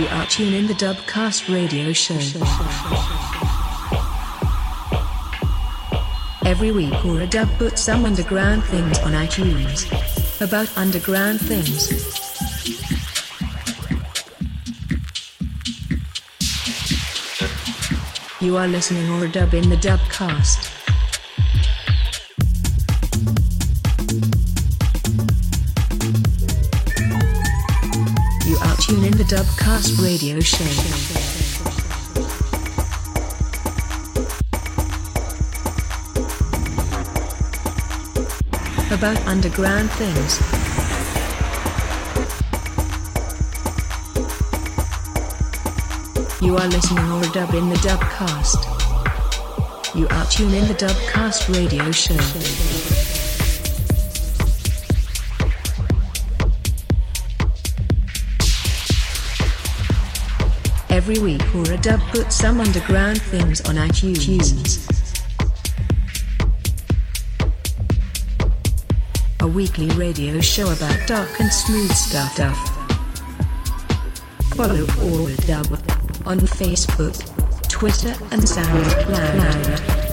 You are tuned in the Dubcast radio show. Every week Aura Dub puts some underground things on iTunes. About underground things. You are listening Aura Dub in the Dubcast. Dubcast radio show. About underground things. You are listening or dub in the Dubcast. You are tuned in the Dubcast radio show. Every week Aura Dub puts some underground things on iTunes. A weekly radio show about dark and smooth stuff. Follow Aura Dub on Facebook, Twitter, and SoundCloud.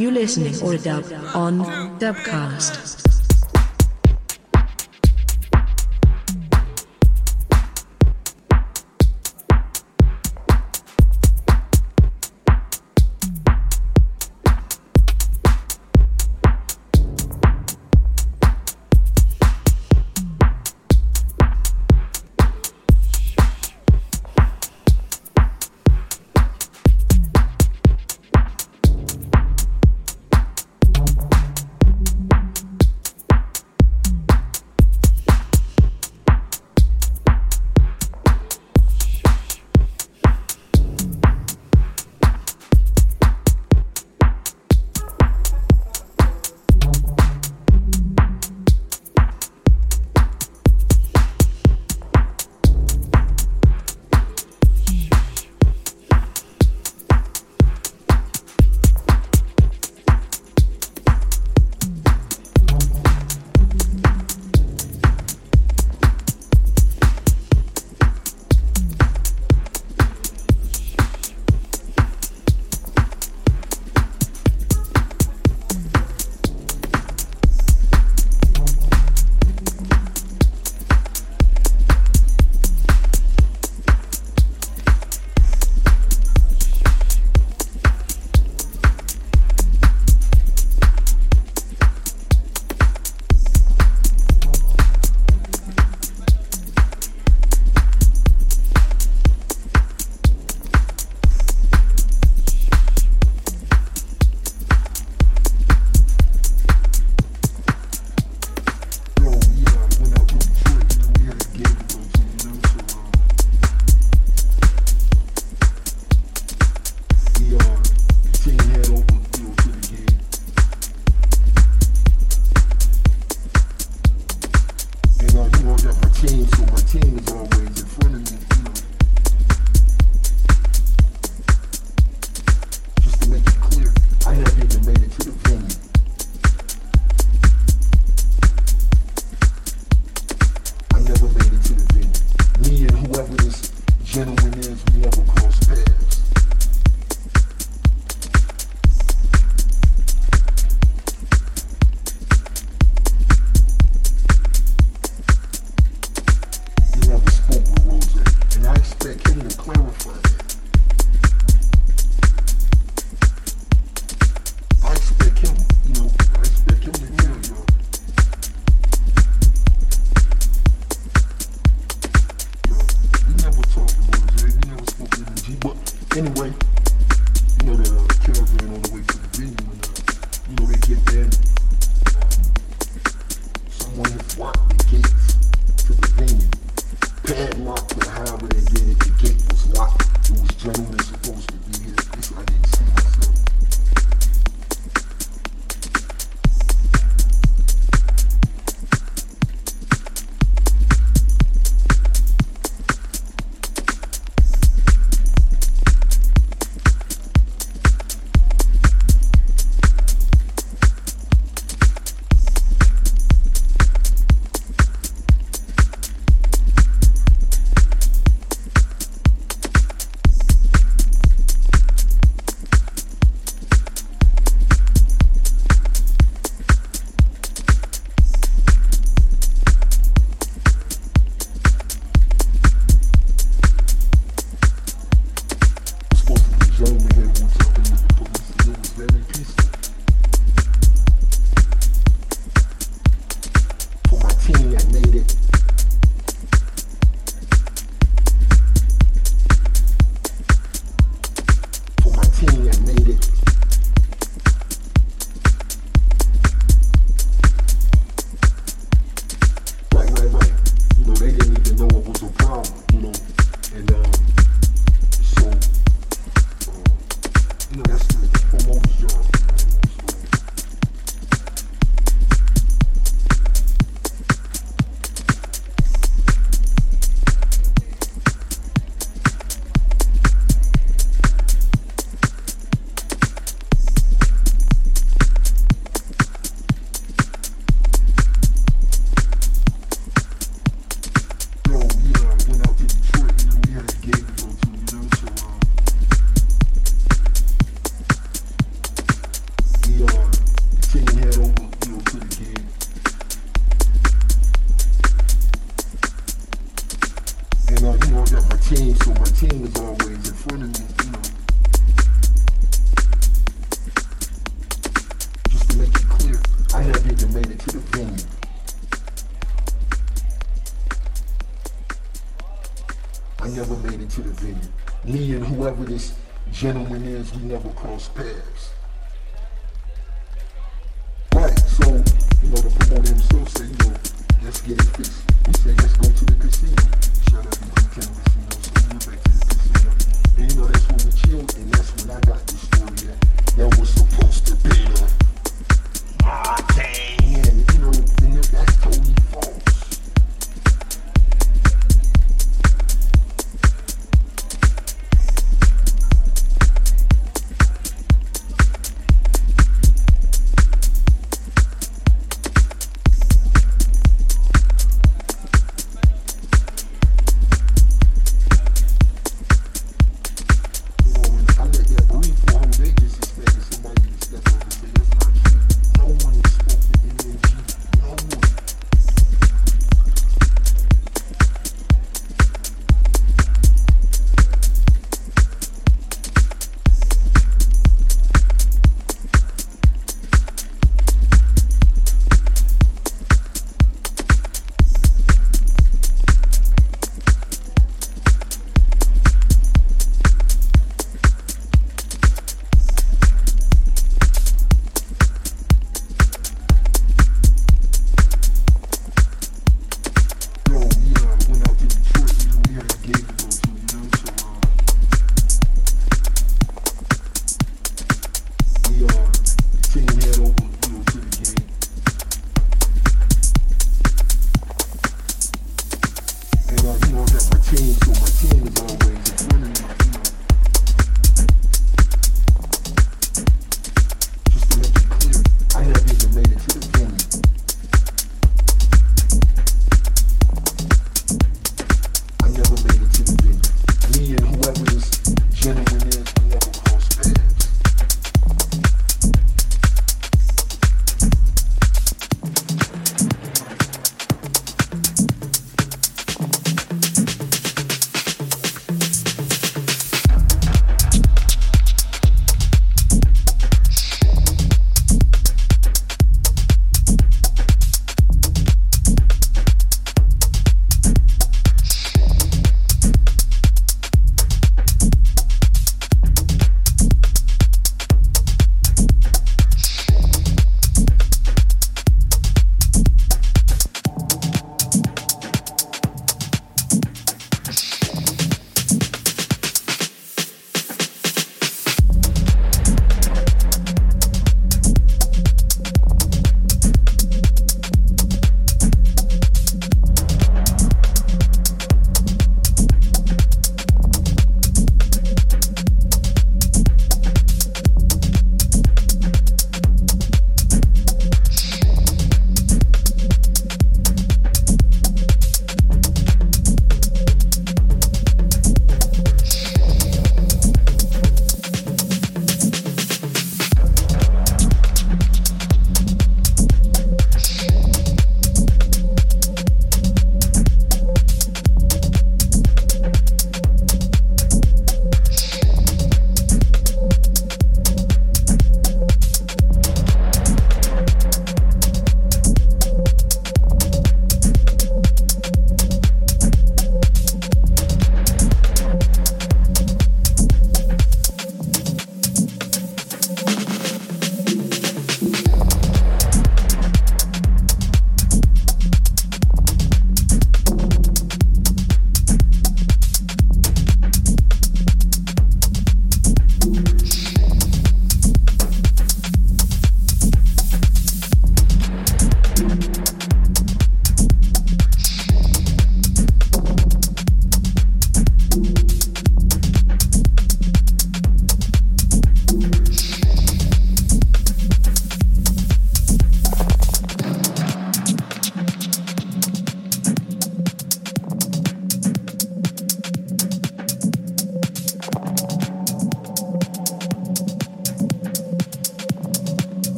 You listening Aura Dub on Dubcast.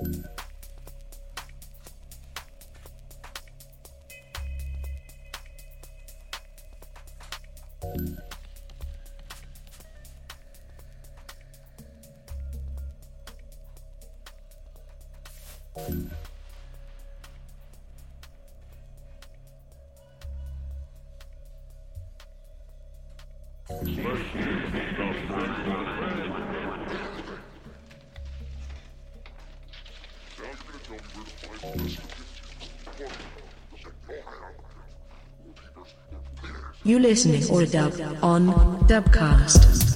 You listening Aura Dub on Dubcast.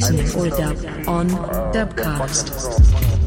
Listening need to the know dub on key of your Dubcast.